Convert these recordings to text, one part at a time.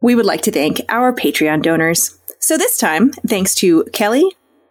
we would like to thank our Patreon donors. So this time, thanks to Kelly,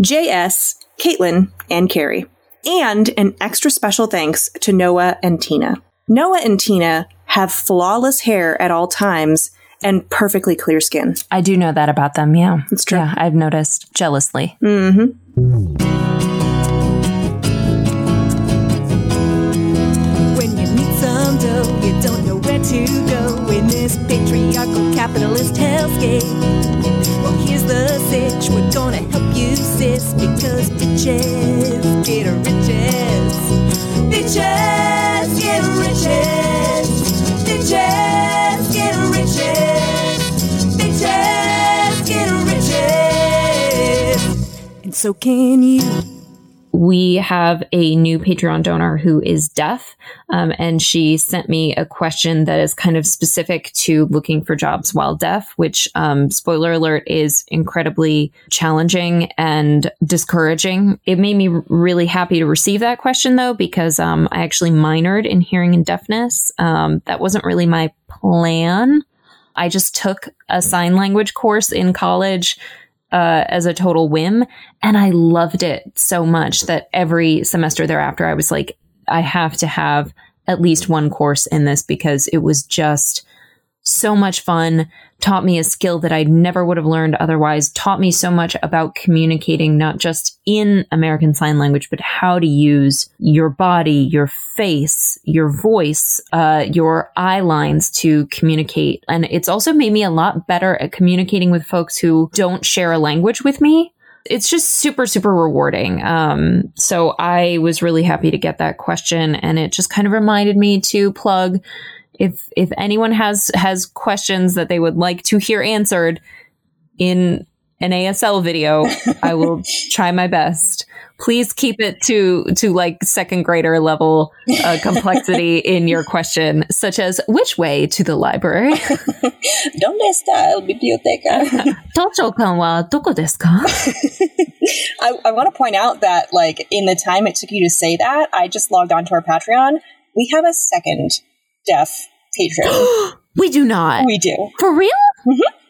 JS, Caitlin, and Carrie. And an extra special thanks to Noah and Tina. Noah and Tina have flawless hair at all times and perfectly clear skin. I do know that about them. Yeah, It's true. Yeah, I've noticed jealously. When capitalist hellscape. Well, here's the sitch. We're gonna help you, sis, because bitches get riches. Bitches get riches. Bitches get riches. Bitches get riches. And so can you. We have a new Patreon donor who is deaf, um, and she sent me a question that is kind of specific to looking for jobs while deaf, which, um, spoiler alert, is incredibly challenging and discouraging. It made me really happy to receive that question, though, because um, I actually minored in hearing and deafness. Um, that wasn't really my plan. I just took a sign language course in college uh, as a total whim. And I loved it so much that every semester thereafter, I was like, I have to have at least one course in this because it was just so much fun, taught me a skill that I never would have learned otherwise, taught me so much about communicating, not just in American Sign Language, but how to use your body, your face, your voice, uh, your eye lines to communicate. And it's also made me a lot better at communicating with folks who don't share a language with me it's just super super rewarding um so i was really happy to get that question and it just kind of reminded me to plug if if anyone has has questions that they would like to hear answered in an ASL video, I will try my best. Please keep it to to like second grader level uh, complexity in your question, such as which way to the library. ¿Dónde está la biblioteca? Tocho-kan doko desu ka? I, I want to point out that like in the time it took you to say that, I just logged onto our Patreon. We have a second deaf patron. we do not we do. for real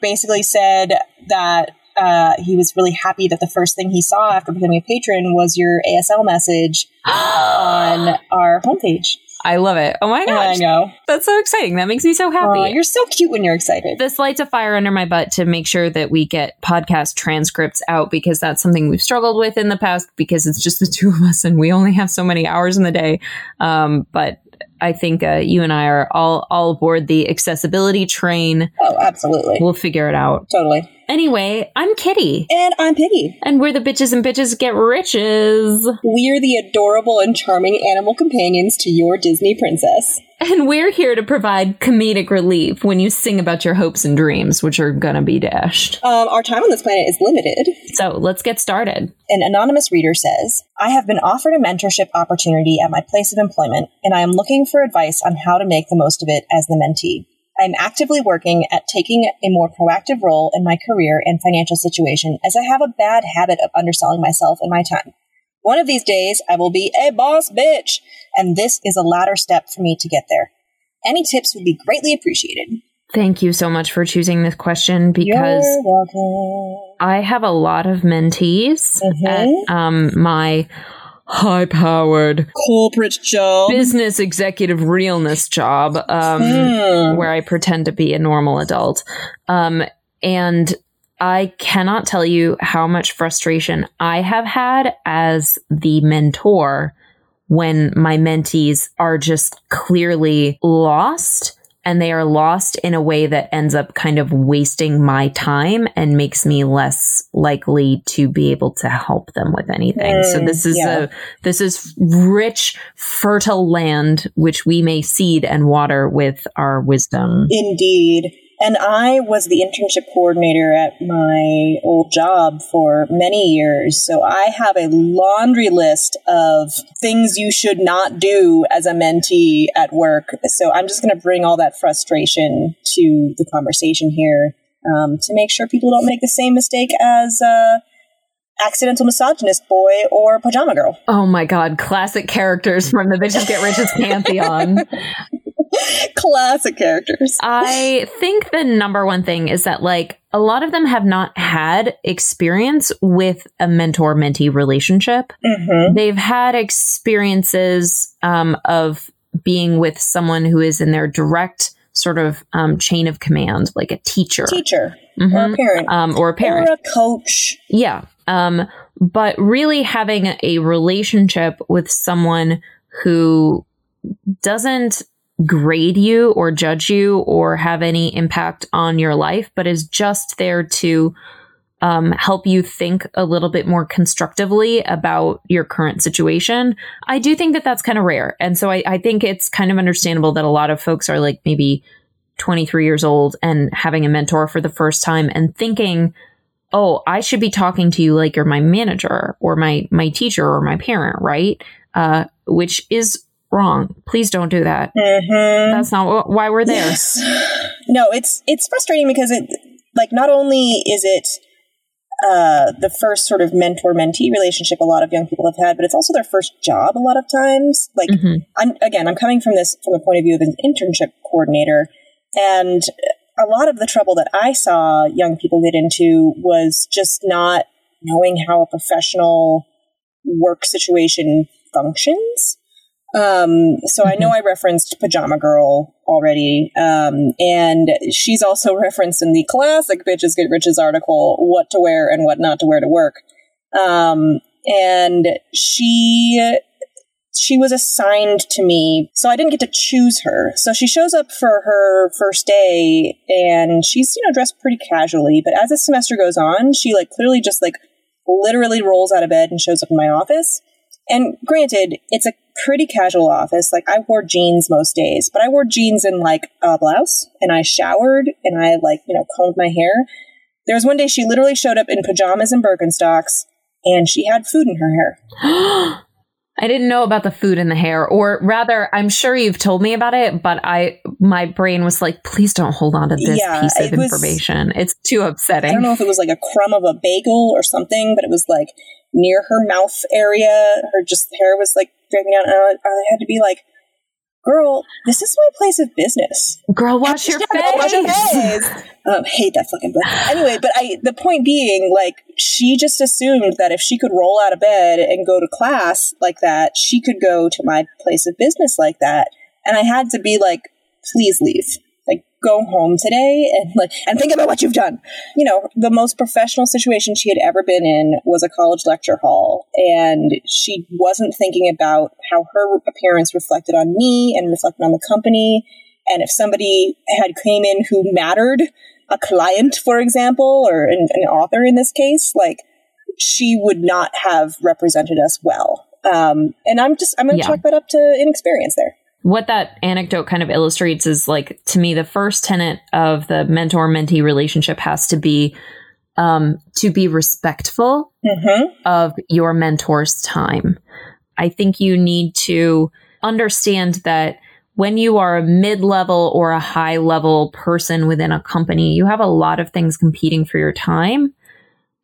Basically said that uh, he was really happy that the first thing he saw after becoming a patron was your ASL message on our homepage. I love it. Oh my I gosh. know. That's so exciting. That makes me so happy. You're so cute when you're excited. this lights a fire under my butt to make sure that we get podcast transcripts out because that's something we've struggled with in the past because it's just the two of us and we only have so many hours in the day. Um, but I think uh, you and I are all all aboard the accessibility train. oh, absolutely. We'll figure it out. Totally. Anyway, I'm Kitty, And I'm Piggy. and we're the bitches and bitches get riches, We're the adorable and charming animal companions to your Disney princess. and we're here to provide comedic relief when you sing about your hopes and dreams, which are gonna be dashed. Um, our time on this planet is limited. So let's get started. An anonymous reader says, I have been offered a mentorship opportunity at my place of employment, and I am looking for advice on how to make the most of it as the mentee. I am actively working at taking a more proactive role in my career and financial situation as I have a bad habit of underselling myself and my time. One of these days, I will be a boss bitch, and this is a ladder step for me to get there. Any tips would be greatly appreciated. Thank you so much for choosing this question because. I have a lot of mentees Mhm. at um, my high powered Corporate job. business executive realness job um, Hmm. where I pretend to be a normal adult. Um, and I cannot tell you how much frustration I have had as the mentor when my mentees are just clearly lost and they are lost in a way that ends up kind of wasting my time and makes me less likely to be able to help them with anything. so Mm, this is yeah. a this is rich, fertile land which we may seed and water with our wisdom. Indeed. And I was the internship coordinator at my old job for many years. So I have a laundry list of things you should not do as a mentee at work. So I'm just going to bring all that frustration to the conversation here um, to make sure people don't make the same mistake as uh, accidental misogynist boy or pajama girl. Oh my god, classic characters from the Bitches Get Riches pantheon. Classic characters. I think the number one thing is that like a lot of them have not had experience with a mentor mentee relationship. Mm-hmm. They've had experiences um, of being with someone who is in their direct sort of um, chain of command, like a teacher, Teacher Mhm. or a parent. um, or a parent. Or a coach. Yeah. Um, but really having a relationship with someone who doesn't grade you or judge you or have any impact on your life, but is just there to um, help you think a little bit more constructively about your current situation. I do think that that's kind of rare. And so I, I think it's kind of understandable that a lot of folks are like maybe 23 years old and having a mentor for the first time and thinking, oh, I should be talking to you like you're my manager or my my teacher or my parent, right? Uh, which is wrong. Please don't do that. Mm-hmm. That's not why we're there. Yes. No, it's it's frustrating because it like not only is it uh, the first sort of mentor mentee relationship a lot of young people have had, but it's also their first job a lot of times. Like Mhm. I'm again, I'm coming from this from the point of view of an internship coordinator, and a lot of the trouble that I saw young people get into was just not knowing how a professional work situation functions. Um, so I know I referenced Pajama Girl already, um, and she's also referenced in the classic "Bitches Get Riches" article, "What to Wear and What Not to Wear to Work." Um, and she she was assigned to me, so I didn't get to choose her. So she shows up for her first day, and she's you know dressed pretty casually. But as the semester goes on, she like clearly just like literally rolls out of bed and shows up in my office. And granted, it's a pretty casual office. Like I wore jeans most days, but I wore jeans in like a blouse, and I showered, and I like you know combed my hair. There was one day she literally showed up in pajamas and Birkenstocks, and she had food in her hair. I didn't know about the food in the hair, or rather, I'm sure you've told me about it, but I my brain was like, please don't hold on to this Yeah, piece of it was- information. It's too upsetting. I don't know if it was like a crumb of a bagel or something, but it was like near her mouth area. Her just hair was like draping out, and I, had to be like, "Girl, this is my place of business." Girl, wash your face. wash your face. Um, hate that fucking book. Anyway, but I the point being, like, she just assumed that if she could roll out of bed and go to class like that, she could go to my place of business like that. And I had to be like, please leave. Go home today and like and think about what you've done. You know, the most professional situation she had ever been in was a college lecture hall, and she wasn't thinking about how her appearance reflected on me and reflected on the company and if somebody had came in who mattered a client for example or an, an author in this case like she would not have represented us well um, and i'm just i'm going to Yeah. chalk that up to inexperience there what that anecdote kind of illustrates is like to me the first tenet of the mentor mentee relationship has to be um, to be respectful mm-hmm. of your mentor's time i think you need to understand that when you are a mid-level or a high-level person within a company you have a lot of things competing for your time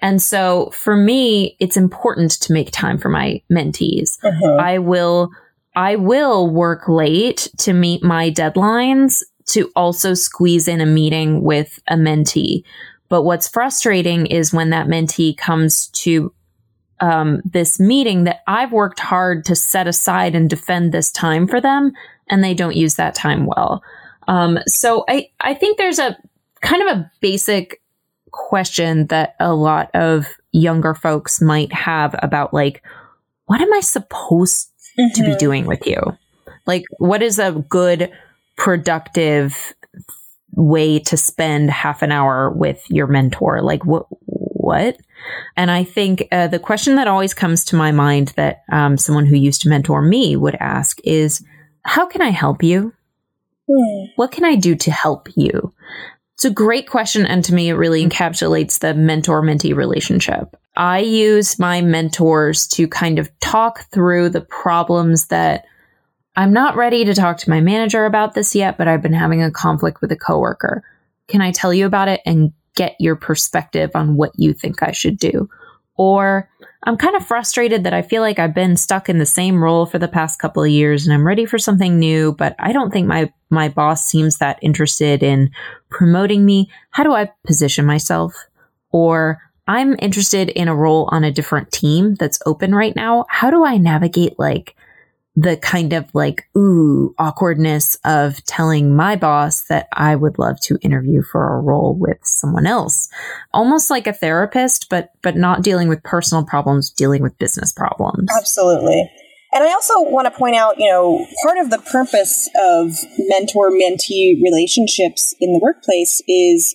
and so for me it's important to make time for my mentees Mm-hmm. I will I will work late to meet my deadlines to also squeeze in a meeting with a mentee. But what's frustrating is when that mentee comes to um, this meeting that I've worked hard to set aside and defend this time for them, and they don't use that time well. Um, so I, I think there's a kind of a basic question that a lot of younger folks might have about like, what am I supposed to be Mhm. doing with you? Like, what is a good, productive way to spend half an hour with your mentor? Like, what? What? And I think uh, the question that always comes to my mind that um, someone who used to mentor me would ask is, "How can I help you? Hmm. What can I do to help you?" It's a great question, and to me, it really mm-hmm. encapsulates the mentor mentee relationship. I use my mentors to kind of talk through the problems that I'm not ready to talk to my manager about this yet, but I've been having a conflict with a coworker. Can I tell you about it and get your perspective on what you think I should do? Or I'm kind of frustrated that I feel like I've been stuck in the same role for the past couple of years and I'm ready for something new, but I don't think my, my boss seems that interested in promoting me. How do I position myself? Or I'm interested in a role on a different team that's open right now. How do I navigate like the kind of like, ooh, awkwardness of telling my boss that I would love to interview for a role with someone else. Almost like a therapist, but, but not dealing with personal problems, dealing with business problems. Absolutely. And I also want to point out, you know, part of the purpose of mentor mentee relationships in the workplace is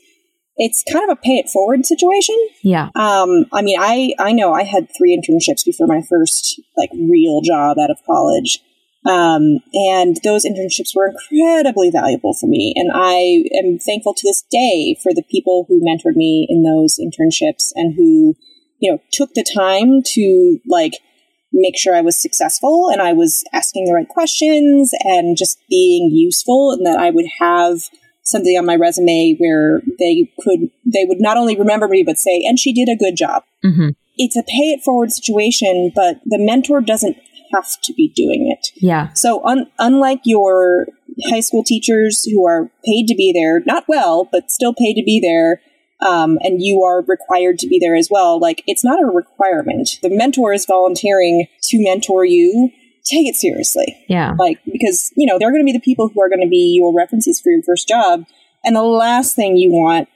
it's kind of a pay it forward situation. Yeah. Um, I mean, I, I know I had three internships before my first like real job out of college. Um, and those internships were incredibly valuable for me. And I am thankful to this day for the people who mentored me in those internships and who, you know, took the time to like make sure I was successful and I was asking the right questions and just being useful and that I would have something on my resume where they could they would not only remember me but say and she did a good job. Mm-hmm. it's a pay it forward situation but the mentor doesn't have to be doing it. Yeah. So un- unlike your high school teachers who are paid to be there not well but still paid to be there um, and you are required to be there as well like it's not a requirement. The mentor is volunteering to mentor you take it seriously. Yeah. Like, because, you know, they're going to be the people who are going to be your references for your first job. And the last thing you want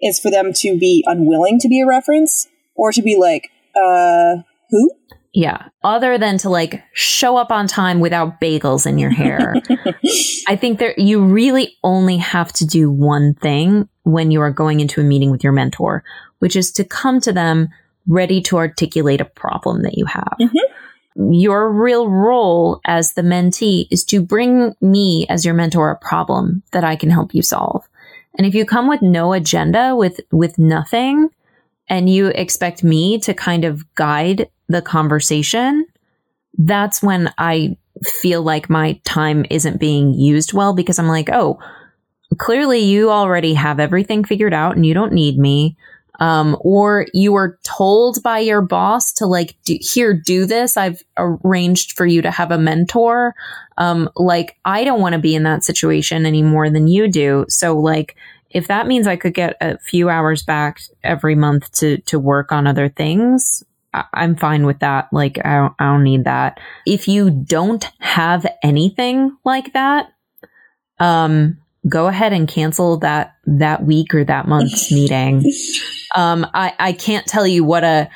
is for them to be unwilling to be a reference or to be like, uh, who? Yeah. Other than to like show up on time without bagels in your hair. I think that you really only have to do one thing when you are going into a meeting with your mentor, which is to come to them ready to articulate a problem that you have. Mm-hmm your real role as the mentee is to bring me as your mentor a problem that I can help you solve. And if you come with no agenda, with, with nothing, and you expect me to kind of guide the conversation, that's when I feel like my time isn't being used well because I'm like, oh, clearly you already have everything figured out and you don't need me um, or you were told by your boss to like, do, here, do this. I've arranged for you to have a mentor. Um, like, I don't want to be in that situation any more than you do. So, like, if that means I could get a few hours back every month to to work on other things, I'm fine with that. Like, I don't, I don't need that. If you don't have anything like that, um, go ahead and cancel that that week or that month's meeting. Um, I I can't tell you what a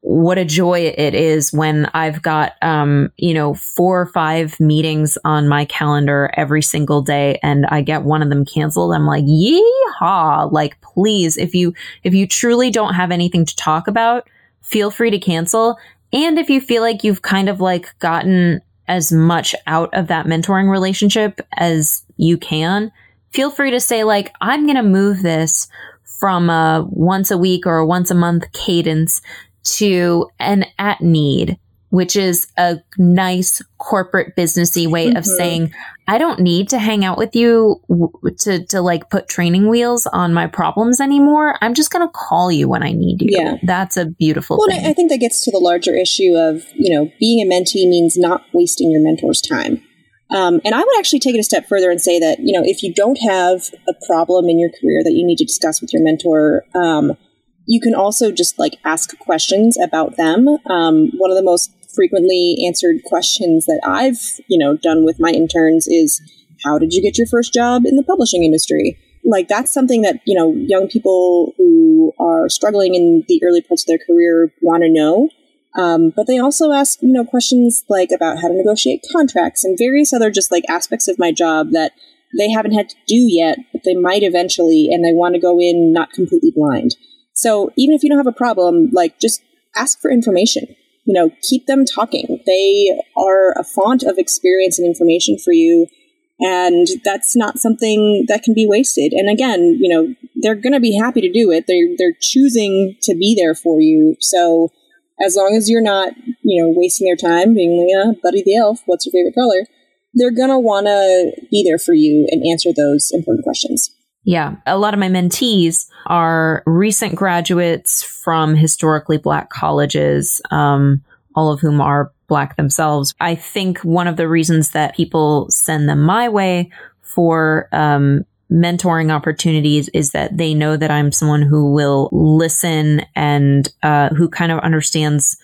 what a joy it is when I've got um, you know four or five meetings on my calendar every single day, and I get one of them canceled. I'm like, yeehaw! Like, please, if you if you truly don't have anything to talk about, feel free to cancel. And if you feel like you've kind of like gotten as much out of that mentoring relationship as you can, feel free to say like, I'm going to move this from a once a week or a once a month cadence to an at need, which is a nice corporate businessy way mm-hmm. of saying, I don't need to hang out with you w- to, to like put training wheels on my problems anymore. I'm just going to call you when I need you. Yeah. That's a beautiful well, thing. I think that gets to the larger issue of, you know, being a mentee means not wasting your mentor's time. Um, and I would actually take it a step further and say that, you know, if you don't have a problem in your career that you need to discuss with your mentor, um, you can also just like ask questions about them. Um, one of the most frequently answered questions that I've, you know, done with my interns is, how did you get your first job in the publishing industry? Like that's something that, you know, young people who are struggling in the early parts of their career want to know. Um, but they also ask, you know, questions like about how to negotiate contracts and various other just like aspects of my job that they haven't had to do yet, but they might eventually, and they want to go in not completely blind. So even if you don't have a problem, like just ask for information. You know, keep them talking. They are a font of experience and information for you. And that's not something that can be wasted. And again, you know, they're going to be happy to do it. They're, they're choosing to be there for you. So, as long as you're not, you know, wasting their time being like, uh, Buddy the Elf, what's your favorite color? They're gonna want to be there for you and answer those important questions. Yeah. A lot of my mentees are recent graduates from historically black colleges, um, all of whom are black themselves. I think one of the reasons that people send them my way for um, mentoring opportunities is that they know that I'm someone who will listen and uh, who kind of understands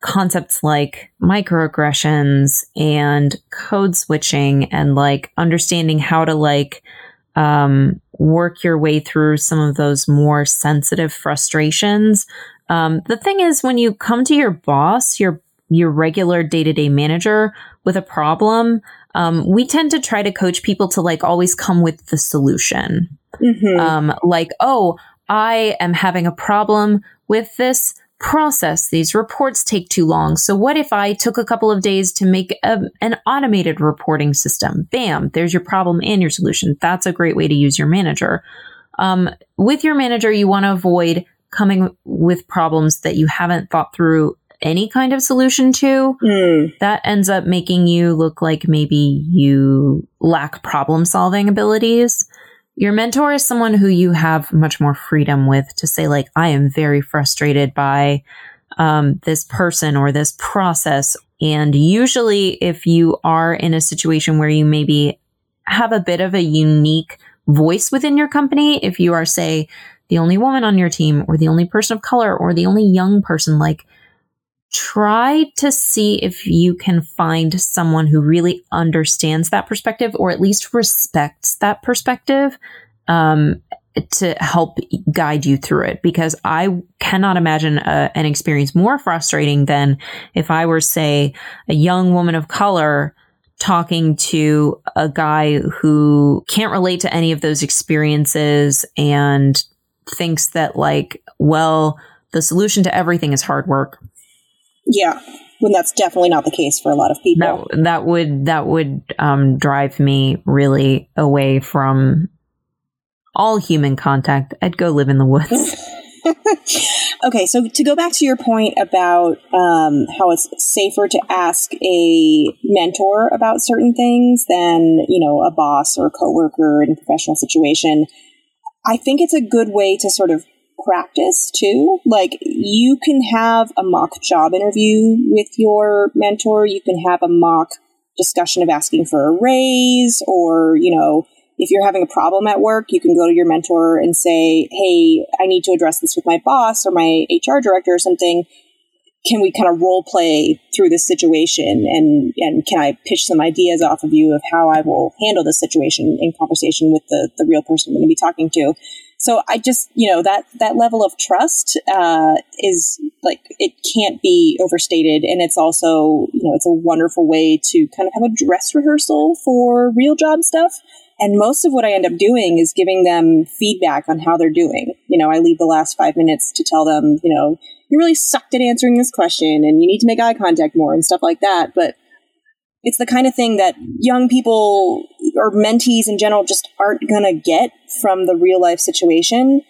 concepts like microaggressions and code switching and like understanding how to like um, work your way through some of those more sensitive frustrations. Um, the thing is, when you come to your boss, your your regular day to day manager with a problem, um, we tend to try to coach people to like always come with the solution. Mm-hmm. Um, like, oh, I am having a problem with this process. These reports take too long. So what if I took a couple of days to make a, an automated reporting system? Bam, there's your problem and your solution. That's a great way to use your manager. Um, with your manager, you want to avoid coming with problems that you haven't thought through any kind of solution to. Mm. That ends up making you look like maybe you lack problem solving abilities. Your mentor is someone who you have much more freedom with to say, like, I am very frustrated by um, this person or this process. And usually, if you are in a situation where you maybe have a bit of a unique voice within your company, if you are, say, the only woman on your team or the only person of color or the only young person, like, try to see if you can find someone who really understands that perspective or at least respects that perspective um, to help guide you through it. Because I cannot imagine a, uh, an experience more frustrating than if I were, say, a young woman of color talking to a guy who can't relate to any of those experiences and thinks that, like, well, the solution to everything is hard work yeah, when that's definitely not the case for a lot of people. That that would that would um, drive me really away from all human contact. I'd go live in the woods. okay, so to go back to your point about um, how it's safer to ask a mentor about certain things than you know a boss or a coworker in a professional situation, I think it's a good way to sort of practice too. Like you can have a mock job interview with your mentor. You can have a mock discussion of asking for a raise or, you know, if you're having a problem at work, you can go to your mentor and say, Hey, I need to address this with my boss or my HR director or something. Can we kind of role play through this situation and, and can I pitch some ideas off of you of how I will handle this situation in conversation with the, the real person I'm going to be talking to? So I just, you know, that, that level of trust, uh, is like, it can't be overstated. And it's also, you know, it's a wonderful way to kind of have a dress rehearsal for real job stuff. And most of what I end up doing is giving them feedback on how they're doing. You know, I leave the last five minutes to tell them, you know, you really sucked at answering this question and you need to make eye contact more and stuff like that. But it's the kind of thing that young people or mentees in general just aren't going to get from the real life situation.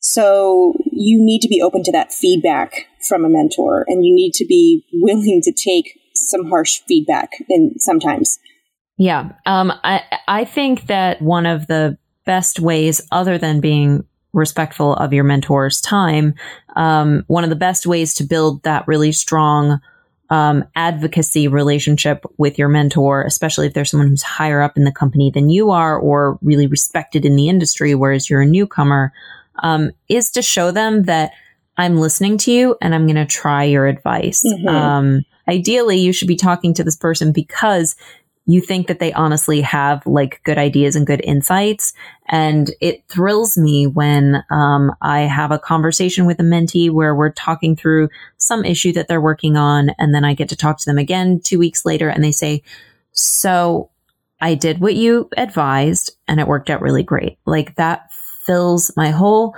So you need to be open to that feedback from a mentor and you need to be willing to take some harsh feedback in sometimes. Yeah. Um, I, I think that one of the best ways other than being respectful of your mentor's time, um, one of the best ways to build that really strong um, advocacy relationship with your mentor, especially if there's someone who's higher up in the company than you are or really respected in the industry, whereas you're a newcomer, um, is to show them that I'm listening to you and I'm going to try your advice. Mm-hmm. Um, ideally, you should be talking to this person because you think that they honestly have like good ideas and good insights. And it thrills me when um, I have a conversation with a mentee where we're talking through some issue that they're working on. And then I get to talk to them again two weeks later and they say, So I did what you advised and it worked out really great. Like that fills my whole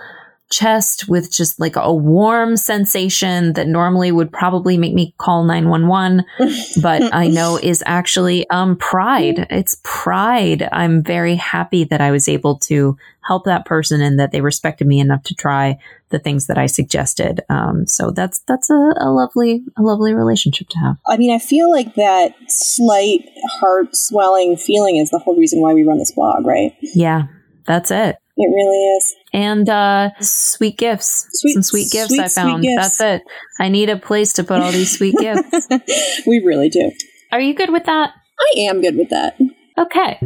chest with just like a warm sensation that normally would probably make me call 911 but i know is actually um pride. It's pride. I'm very happy that i was able to help that person and that they respected me enough to try the things that i suggested. Um so that's that's a, a lovely a lovely relationship to have. I mean i feel like that slight heart swelling feeling is the whole reason why we run this blog right? Yeah that's it. It really is. And uh, sweet gifts. Sweet- Some sweet gifts sweet, I found. gifts. That's it. I need a place to put all these sweet gifts. we really do. Are you good with that? I am good with that. Okay.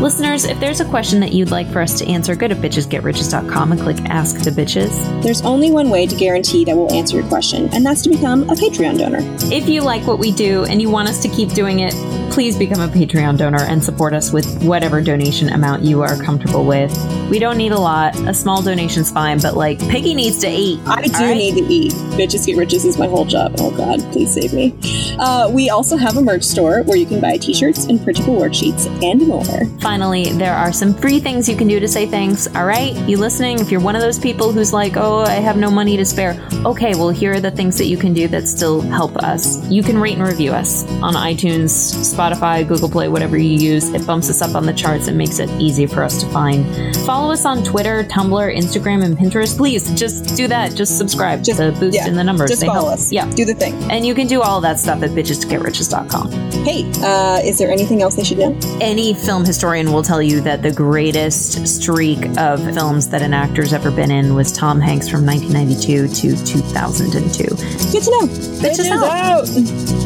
Listeners, if there's a question that you'd like for us to answer, go to bitchesgetriches.com and click Ask the Bitches. There's only one way to guarantee that we'll answer your question, and that's to become a Patreon donor. If you like what we do and you want us to keep doing it, please become a Patreon donor and support us with whatever donation amount you are comfortable with. We don't need a lot. A small donation's fine, but like Piggy needs to eat. I do right? need to eat. Bitches Get Riches is my whole job. Oh God, please save me. Uh, we also have a merch store where you can buy t-shirts and printable worksheets and more. Finally, there are some free things you can do to say thanks. All right, you listening? If you're one of those people who's like, oh, I have no money to spare, okay, well, here are the things that you can do that still help us. You can rate and review us on iTunes, Spotify, Google Play, whatever you use. It bumps us up on the charts and makes it easy for us to find. Follow us on Twitter, Tumblr, Instagram, and Pinterest. Please just do that. Just subscribe Just- to boost yeah, in the numbers. Just They follow help. us. Yeah. Do the thing. And you can do all that stuff at bitchesgetriches.com. Hey, uh, is there anything else they should know? any film historian will tell you that the greatest streak of films that an actor's ever been in was Tom Hanks from 1992 to 2002. Good to know. Bitches out.